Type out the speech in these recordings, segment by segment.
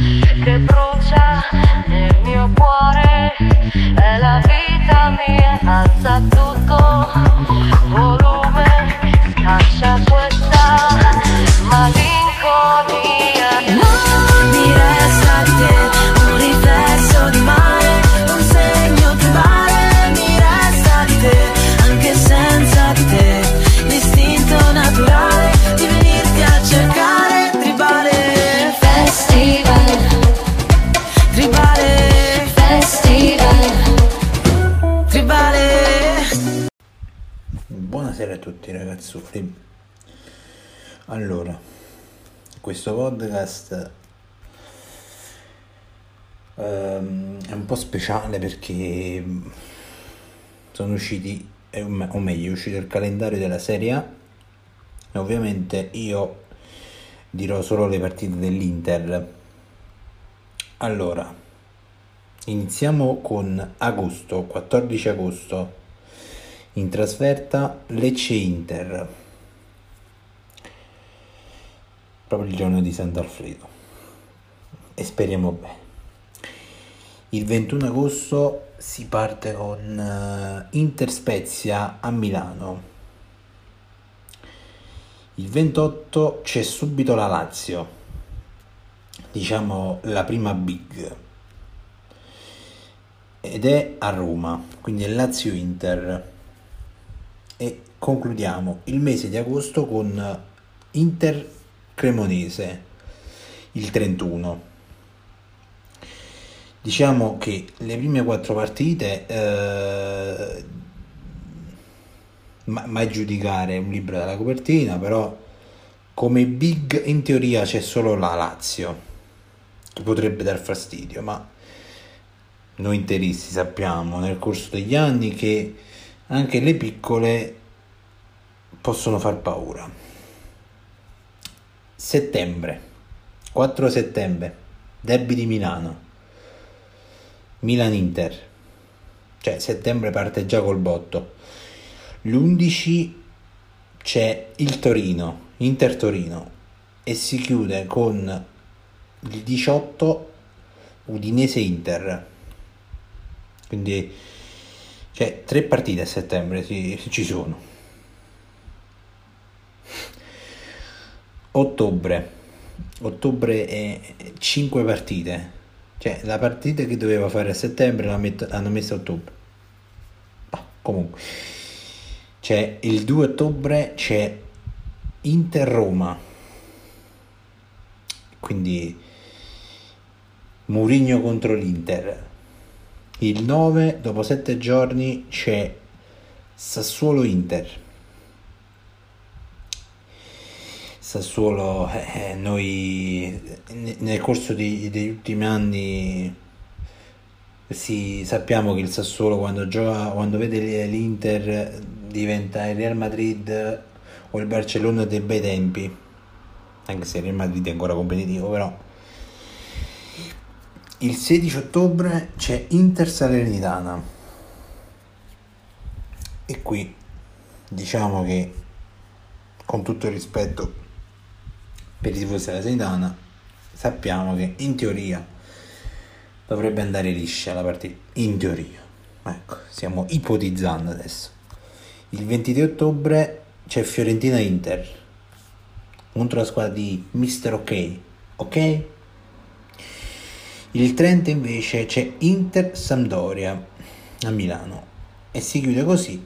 Yeah. Allora, questo podcast ehm, è un po' speciale perché sono usciti, eh, o me- o meglio, è uscito il calendario della Serie A e ovviamente io dirò solo le partite dell'Inter. Allora, iniziamo con agosto, 14 agosto. In trasferta Lecce-Inter, proprio il giorno di Sant'Alfredo. E speriamo bene. Il 21 agosto si parte con eh, Inter Spezia a Milano. Il 28 c'è subito la Lazio, diciamo la prima big, ed è a Roma, quindi è Lazio-Inter e concludiamo il mese di agosto con Inter Cremonese il 31 diciamo che le prime quattro partite eh, ma- mai giudicare un libro dalla copertina però come big in teoria c'è solo la Lazio che potrebbe dar fastidio ma noi interisti sappiamo nel corso degli anni che anche le piccole possono far paura. Settembre, 4 settembre, derby di Milano, Milan-Inter, cioè settembre parte già col botto. L'11 c'è il Torino, Inter-Torino, e si chiude con il 18 Udinese-Inter. Quindi cioè, tre partite a settembre ci, ci sono. Ottobre. Ottobre è 5 partite. Cioè, la partita che doveva fare a settembre l'hanno messa a ottobre. Ah, comunque. C'è il 2 ottobre c'è Inter-Roma. Quindi Mourinho contro l'Inter. Il 9, dopo 7 giorni, c'è Sassuolo Inter. Sassuolo, eh, noi ne- nel corso di- degli ultimi anni sì, sappiamo che il Sassuolo quando gioca, quando vede l'Inter diventa il Real Madrid o il Barcellona dei bei tempi, anche se il Real Madrid è ancora competitivo, però. Il 16 ottobre c'è Inter Salernitana. E qui diciamo che con tutto il rispetto per i tifosi della Salernitana sappiamo che in teoria dovrebbe andare liscia la partita. In teoria. Ecco stiamo ipotizzando adesso. Il 23 ottobre c'è Fiorentina Inter contro la squadra di Mister Ok. Ok? Il 30 invece c'è Inter Sampdoria a Milano. E si chiude così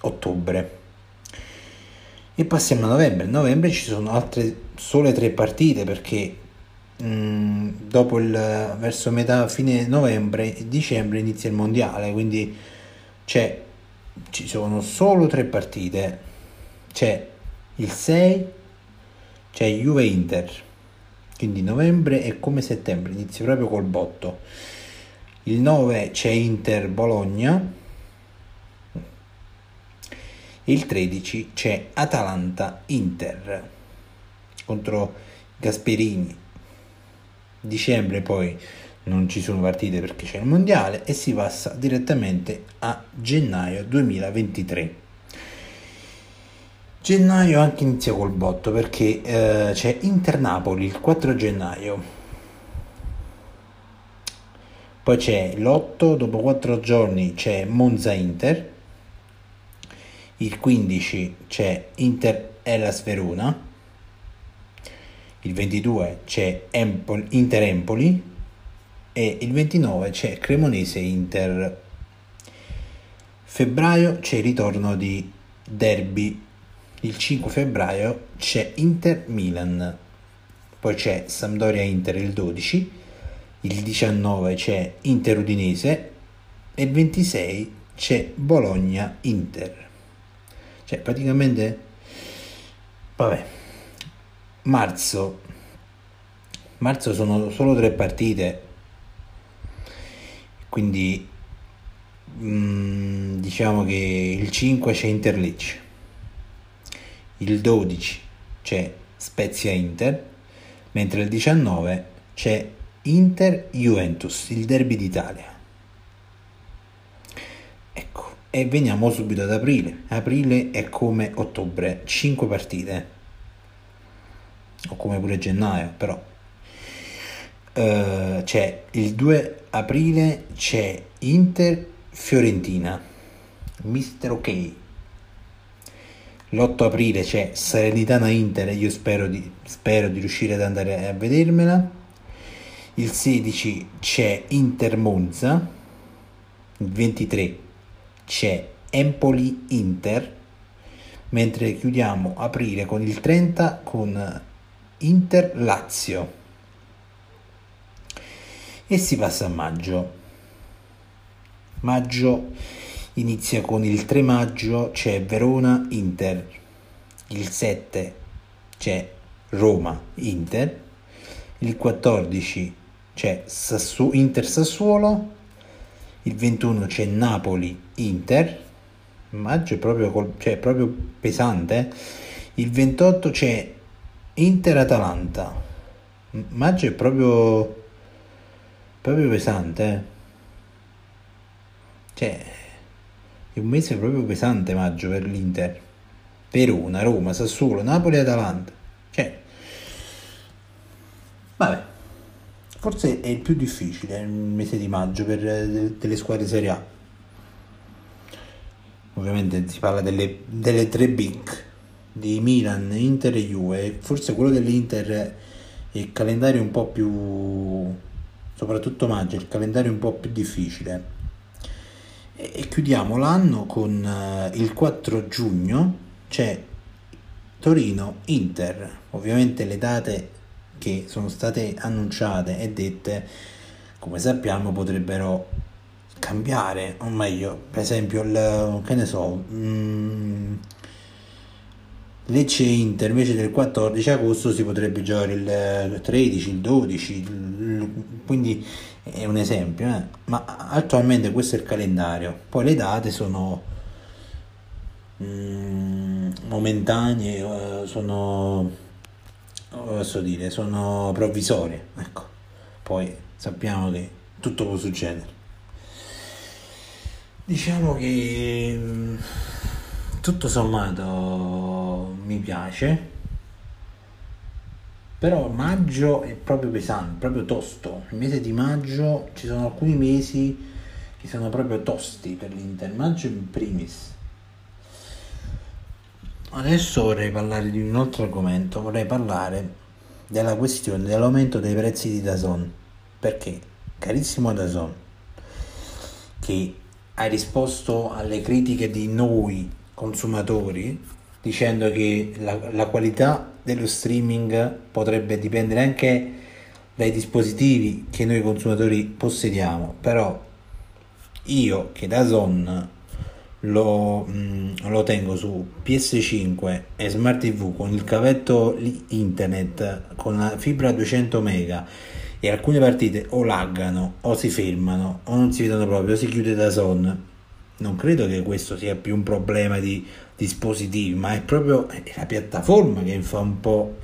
ottobre. E passiamo a novembre. Novembre ci sono altre sole tre partite perché mh, dopo il verso metà fine novembre e dicembre inizia il mondiale, quindi c'è ci sono solo tre partite. C'è il 6 c'è Juve Inter. Quindi novembre è come settembre, inizia proprio col botto. Il 9 c'è Inter Bologna. Il 13 c'è Atalanta Inter contro Gasperini. Dicembre poi non ci sono partite perché c'è il mondiale e si passa direttamente a gennaio 2023. Gennaio anche inizia col botto perché eh, c'è Inter Napoli il 4 gennaio. poi c'è l'8, dopo 4 giorni c'è Monza Inter, il 15 c'è Inter Hellas Verona, il 22 c'è Empoli, Inter Empoli. E il 29 c'è Cremonese Inter. Febbraio c'è il ritorno di Derby, il 5 febbraio c'è Inter Milan, poi c'è Sampdoria Inter il 12, il 19 c'è Inter Udinese. E il 26 c'è Bologna Inter. Cioè praticamente vabbè marzo marzo sono solo tre partite. Quindi mm, diciamo che il 5 c'è Inter Lecce. Il 12 c'è Spezia Inter. Mentre il 19 c'è Inter Juventus il derby d'Italia ecco e veniamo subito ad aprile. Aprile è come ottobre 5 partite. O come pure gennaio, però. Uh, c'è il 2 aprile c'è Inter Fiorentina, Mister Ok. L'8 aprile c'è Salernitana Inter e io spero di, spero di riuscire ad andare a vedermela. Il 16 c'è Inter Monza, il 23 c'è Empoli Inter, mentre chiudiamo aprile con il 30 con Inter Lazio. E si passa a maggio. Maggio inizia con il 3 maggio c'è Verona Inter, il 7 c'è Roma Inter, il 14 c'è Sassu- Inter Sassuolo, il 21 c'è Napoli Inter, maggio è proprio, col- cioè, proprio pesante, il 28 c'è Inter-Atalanta. Maggio è proprio, proprio pesante. Eh? Cioè, è un mese proprio pesante maggio per l'Inter. Verona, Roma, Sassuolo, Napoli Atalanta. Cioè, vabbè, forse è il più difficile il mese di maggio per delle squadre Serie A. Ovviamente si parla delle, delle tre big di Milan, Inter e Juve, forse quello dell'Inter è il calendario un po' più, soprattutto maggio, il calendario un po' più difficile. E, e chiudiamo l'anno con uh, il 4 giugno, c'è Torino-Inter, ovviamente le date che sono state annunciate e dette, come sappiamo, potrebbero cambiare, o meglio, per esempio, il, che ne so, mm, Lecce Inter invece del 14 agosto si potrebbe giocare il 13, il 12, il, quindi è un esempio, eh? ma attualmente questo è il calendario. Poi le date sono mm, momentanee, eh, sono, posso dire, sono provvisorie. Ecco. Poi sappiamo che tutto può succedere. Diciamo che mm, tutto sommato mi piace però maggio è proprio pesante proprio tosto. Il mese di maggio ci sono alcuni mesi che sono proprio tosti per l'Inter maggio in primis. Adesso vorrei parlare di un altro argomento vorrei parlare della questione dell'aumento dei prezzi di Dazon. Perché? Carissimo Dazon che hai risposto alle critiche di noi consumatori dicendo che la, la qualità dello streaming potrebbe dipendere anche dai dispositivi che noi consumatori possediamo. Però io che da Zon lo, mm, lo, tengo su PS5 e Smart TV con il cavetto internet con la fibra 200 mega e alcune partite o laggano o si fermano o non si vedono proprio o si chiude da Zon non credo che questo sia più un problema di dispositivi, ma è proprio la piattaforma che fa un po',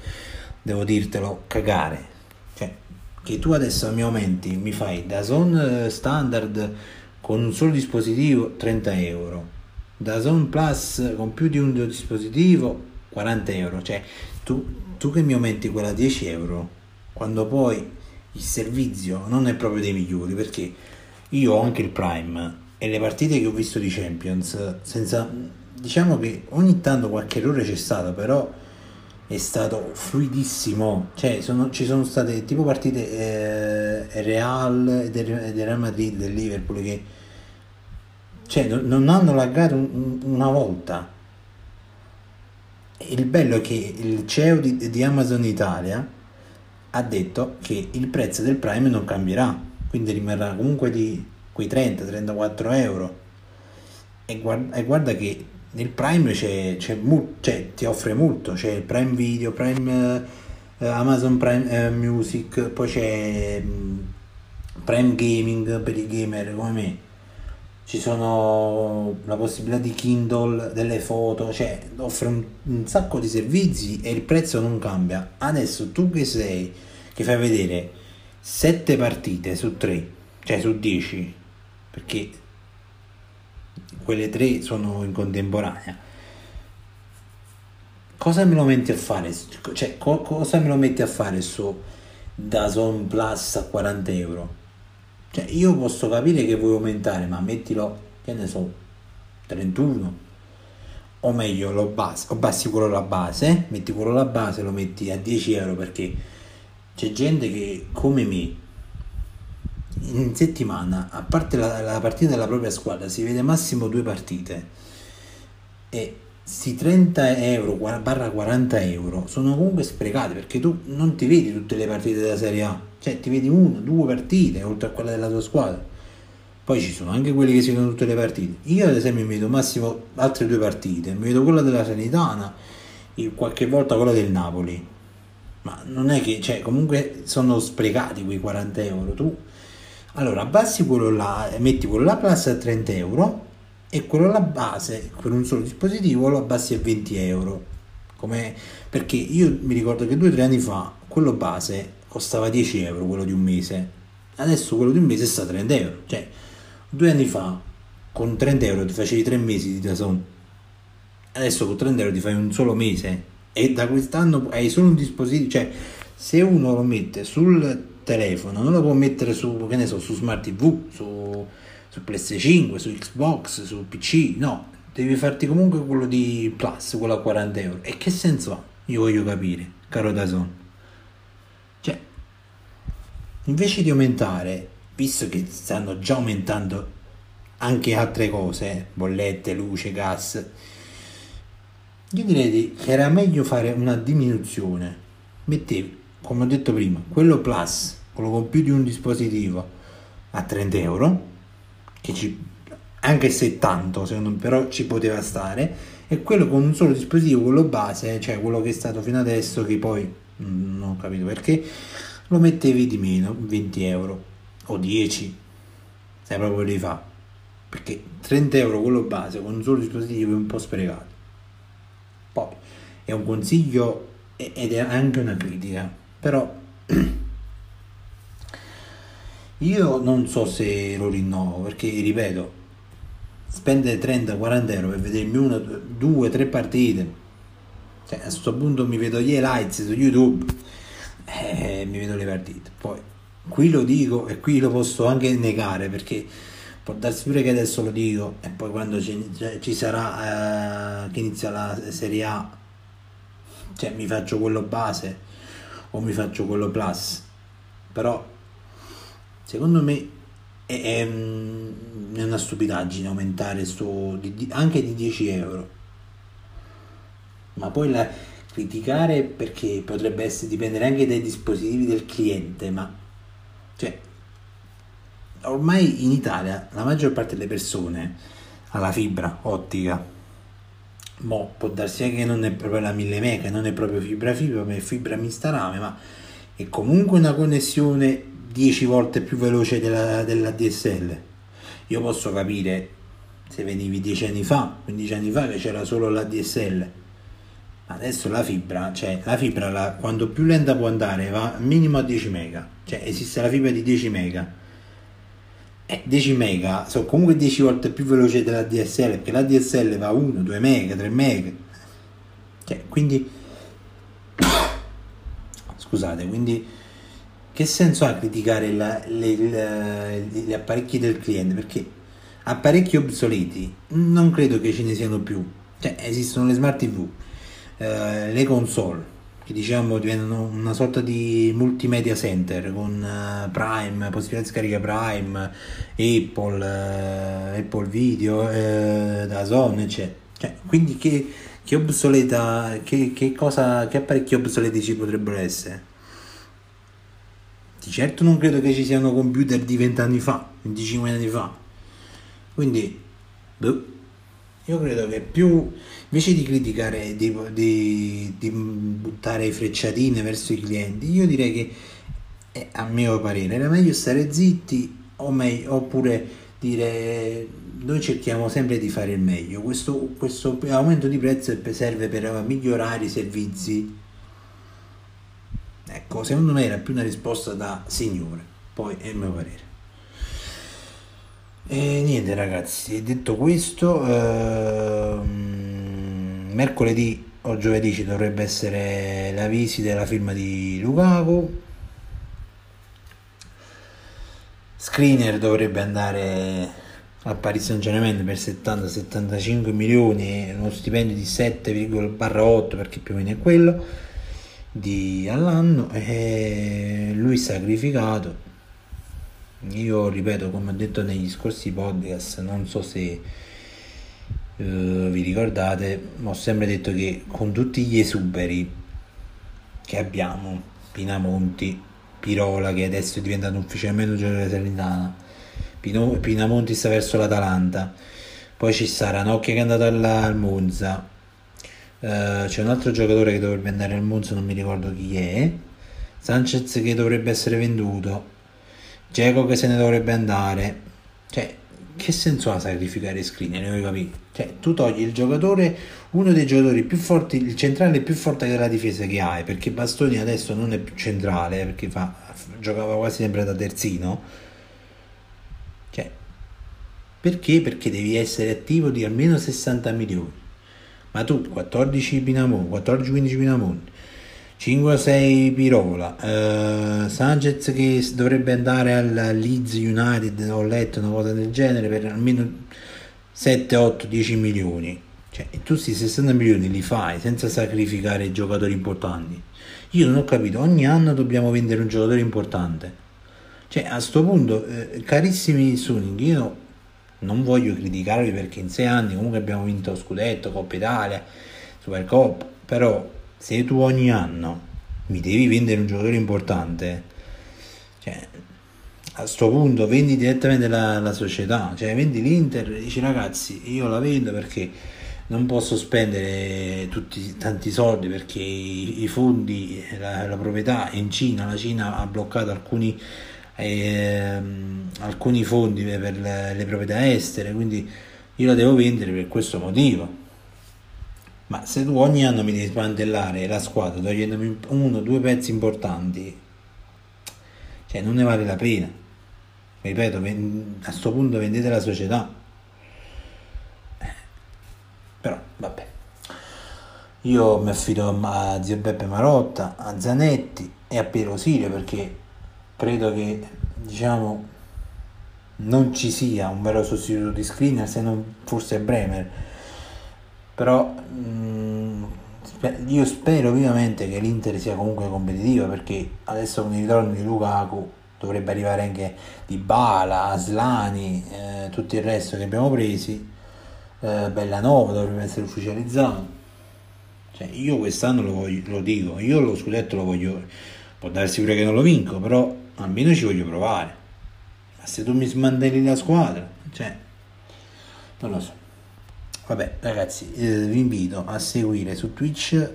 devo dirtelo, cagare. Cioè, che tu adesso mi aumenti, mi fai da Zone standard con un solo dispositivo 30 euro, da Zone Plus con più di un dispositivo 40 euro, cioè tu, tu che mi aumenti quella 10 euro, quando poi il servizio non è proprio dei migliori perché io ho anche il Prime e le partite che ho visto di Champions senza diciamo che ogni tanto qualche errore c'è stato però è stato fluidissimo. Cioè sono, ci sono state tipo partite eh, Real del, del Real Madrid del Liverpool che cioè non, hanno laggato un- una volta. Il bello è che il CEO di, di Amazon Italia ha detto che il prezzo del Prime non cambierà, quindi rimarrà comunque di quei 30-34 euro. E guarda, e guarda che nel Prime c'è, c'è mul- cioè, ti offre molto, c'è il Prime Video, Prime, eh, Amazon Prime eh, Music, poi c'è mm, Prime Gaming per i gamer come me ci sono la possibilità di Kindle, delle foto, cioè offre un, un sacco di servizi e il prezzo non cambia. Adesso tu che sei, che fai vedere 7 partite su 3, cioè su 10, perché quelle 3 sono in contemporanea. Cosa me lo metti a fare? Cioè, co- cosa me lo metti a fare su Dazon Plus a 40 euro? Cioè, io posso capire che vuoi aumentare, ma mettilo, che ne so, 31. O meglio, lo base, o bassi quello alla base, metti quello alla base, lo metti a 10 euro perché c'è gente che, come me, in settimana, a parte la, la partita della propria squadra, si vede massimo due partite e sti 30 euro barra 40 euro sono comunque sprecati perché tu non ti vedi tutte le partite della Serie A, cioè ti vedi una, due partite oltre a quella della tua squadra. Poi ci sono anche quelli che si vedono tutte le partite. Io ad esempio mi vedo massimo altre due partite, mi vedo quella della Sanitana e qualche volta quella del Napoli. Ma non è che, cioè, comunque sono sprecati quei 40 euro. Tu allora abbassi quello là, metti quello là plus a 30 euro e quello là base per un solo dispositivo lo abbassi a 20 euro. Come, perché io mi ricordo che due o tre anni fa quello base costava 10 euro, quello di un mese. Adesso quello di un mese sta a 30 euro. Cioè, due anni fa con 30 euro ti facevi tre mesi di Dazon. Adesso con 30 euro ti fai un solo mese e da quest'anno hai solo un dispositivo. Cioè, se uno lo mette sul telefono, non lo può mettere su, che ne so, su Smart TV, su, su PS5, su Xbox, su PC, no, devi farti comunque quello di Plus, quello a 40 euro. E che senso ha? Io voglio capire, caro Dazon. Invece di aumentare, visto che stanno già aumentando anche altre cose, bollette, luce, gas, io direi di- che era meglio fare una diminuzione. Mettevi, come ho detto prima, quello plus, quello con più di un dispositivo a 30 euro, che ci, anche se tanto, secondo me, però ci poteva stare, e quello con un solo dispositivo, quello base, cioè quello che è stato fino adesso, che poi mm, non ho capito perché, lo mettevi di meno, 20 euro o 10, sai proprio li fa. Perché 30 euro quello base con un solo dispositivo è un po' sprecato. Poi è un consiglio ed è anche una critica, però io non so se lo rinnovo perché ripeto, spendere 30-40 euro per vedermi una, due, tre partite, cioè a questo punto mi vedo gli highlights su YouTube e mi vedo le partite. Poi qui lo dico e qui lo posso anche negare perché può darsi pure che adesso lo dico e poi quando ci, ci sarà eh, che inizia la Serie A cioè mi faccio quello base o mi faccio quello plus però secondo me è, è, mm, è una stupidaggine aumentare di- di- anche di 10 euro ma poi la criticare perché potrebbe essere dipendere anche dai dispositivi del cliente ma cioè ormai in Italia la maggior parte delle persone ha la fibra ottica Mo può darsi anche che non è proprio la 1000 mega, non è proprio fibra fibra, ma è fibra mista rame, ma è comunque una connessione 10 volte più veloce della, della DSL. Io posso capire se venivi 10 anni fa, 15 anni fa che c'era solo la DSL. Adesso la fibra, cioè la fibra la- quanto più lenta può andare va minimo a 10 mega. Cioè esiste la fibra di 10 mega. E 10 mega sono comunque 10 volte più veloce della DSL perché la DSL va 1, 2 mega, 3 mega. Cioè, quindi scusate, quindi che senso ha criticare la- le- le- gli apparecchi del cliente? Perché apparecchi obsoleti non credo che ce ne siano più. Cioè, esistono le smart TV, eh, le console, che diciamo diventano una sorta di multimedia center con eh, Prime, possibilità di scarica Prime, Apple, eh, Apple Video, eh, Dazn, eccetera. Cioè, quindi che, che obsoleta, che, che cosa, che apparecchi obsoleti ci potrebbero essere? Di certo non credo che ci siano computer di 20 anni fa, 25 anni fa. Quindi, boh, io credo che più invece di criticare, di, di- di buttare frecciatine verso i clienti, io direi che eh, a mio parere era meglio stare zitti o meglio- oppure dire noi cerchiamo sempre di fare il meglio. Questo, questo aumento di prezzo serve per migliorare i servizi. Ecco, secondo me era più una risposta da signore, poi è il mio parere. E niente ragazzi, detto questo, ehm, mercoledì o giovedì ci dovrebbe essere la visita e la firma di Lukaku. Screener dovrebbe andare al Paris Saint Germain per 70-75 milioni, uno stipendio di 7,8 perché più o meno è quello di, all'anno e lui sacrificato io ripeto, come ho detto negli scorsi podcast, non so se eh, vi ricordate, ma ho sempre detto che con tutti gli esuberi che abbiamo, Pinamonti, Pirola che adesso è diventato ufficialmente un giocatore Salernitana, Pino- Pinamonti sta verso l'Atalanta, poi ci sta Ranocchia che è andato al, al Monza, eh, c'è un altro giocatore che dovrebbe andare al Monza, non mi ricordo chi è, Sanchez che dovrebbe essere venduto. Geco che se ne dovrebbe andare. Cioè, che senso ha sacrificare Skriniar? Non capito. Cioè, tu togli il giocatore, uno dei giocatori più forti, il centrale più forte della difesa che hai, perché Bastoni adesso non è più centrale, perché fa, giocava quasi sempre da terzino. Cioè, perché? Perché devi essere attivo di almeno 60 milioni. Ma tu 14 Pinamon, 14-15 Pinamon, 5-6 Pirola, eh, Sanchez che dovrebbe andare al Leeds United, ho letto una cosa del genere, per almeno 7, 8, 10 milioni. Cioè, tu questi 60 milioni li fai senza sacrificare giocatori importanti. Io non ho capito, ogni anno dobbiamo vendere un giocatore importante. Cioè, a sto punto, eh, carissimi Suning, io non voglio criticarvi perché in sei anni comunque abbiamo vinto Scudetto, Coppa Italia, Supercoppa, però se tu ogni anno mi devi vendere un giocatore importante, cioè, a sto punto vendi direttamente la, la società, cioè vendi l'Inter e dici ragazzi io la vendo perché non posso spendere tutti, tanti soldi perché i, i fondi, la, la proprietà in Cina, la Cina ha bloccato alcuni, ehm, alcuni fondi per le, le proprietà estere, quindi io la devo vendere per questo motivo. Ma se tu ogni anno mi devi smantellare la squadra togliendomi uno o due pezzi importanti, cioè non ne vale la pena. Ripeto, a sto punto vendete la società. Eh, Però, vabbè. Io mi affido a zio Beppe Marotta, a Zanetti e a Piero Sirio perché credo che, diciamo, non ci sia un vero sostituto di Skriniar se non forse Bremer però mh, spe- io spero vivamente che l'Inter sia comunque competitiva perché adesso con il ritorno di Lukaku dovrebbe arrivare anche Di Bala, Aslani, eh, tutto il resto che abbiamo presi. Eh, Bellanova dovrebbe essere ufficializzato. Cioè, io quest'anno lo, voglio- lo dico io lo scudetto lo voglio può darsi pure che non lo vinco però almeno ci voglio provare. Ma se tu mi smantelli la squadra cioè non lo so Vabbè, ragazzi, eh, vi invito a seguire su Twitch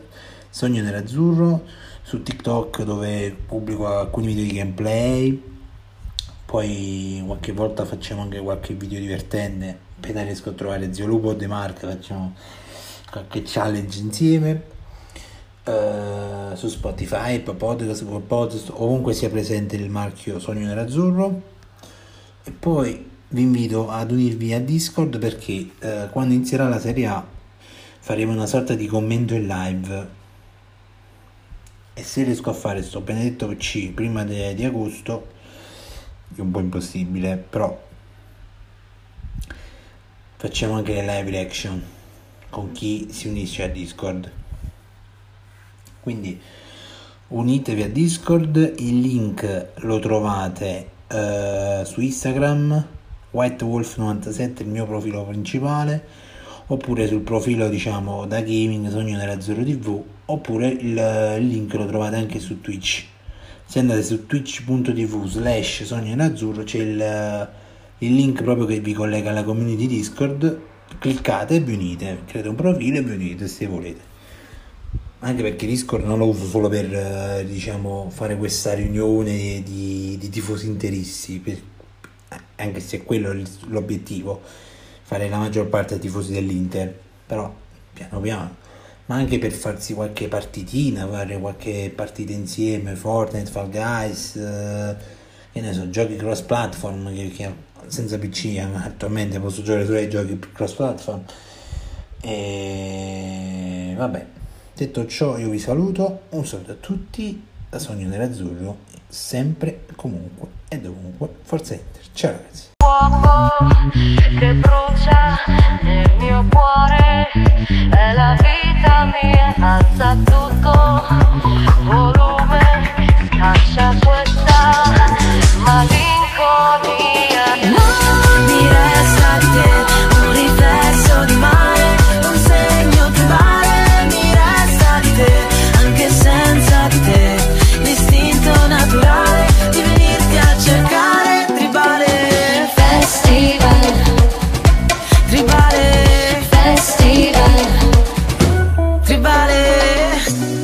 Sogno Nerazzurro, su TikTok dove pubblico alcuni video di gameplay, poi qualche volta facciamo anche qualche video divertente, appena riesco a trovare Zio Lupo o De Marca facciamo qualche challenge insieme. Eh, su Spotify, Podcast, Google Podcast, ovunque sia presente il marchio Sogno Nerazzurro. E poi vi invito ad unirvi a Discord perché eh, quando inizierà la Serie A faremo una sorta di commento in live. E se riesco a fare sto benedetto PC prima de- di agosto è un po' impossibile però facciamo anche le live reaction con chi si unisce a discord. Quindi unitevi a discord il link lo trovate eh, su instagram whitewolf97 il mio profilo principale oppure sul profilo diciamo da gaming sogno della zero tv oppure il, il link lo trovate anche su twitch. Se andate su twitch.tv slash sogno nerazzurro c'è il, il link proprio che vi collega alla community discord. Cliccate e vi unite. Create un profilo e vi unite se volete. Anche perché Discord non lo uso solo per eh, diciamo fare questa riunione di, di tifosi interisti per, anche se è quello l'obiettivo fare la maggior parte dei tifosi dell'Inter però piano piano ma anche per farsi qualche partitina fare qualche partita insieme Fortnite, Fall Guys eh, che ne so, giochi cross platform che, che senza PC attualmente posso giocare solo ai giochi cross platform. E vabbè Detto ciò io vi saluto, un saluto a tutti, da Sogno Nerazzurro, sempre, comunque e dovunque, Forza Inter. Ciao ragazzi. che brucia nel mio cuore è la vita mia alza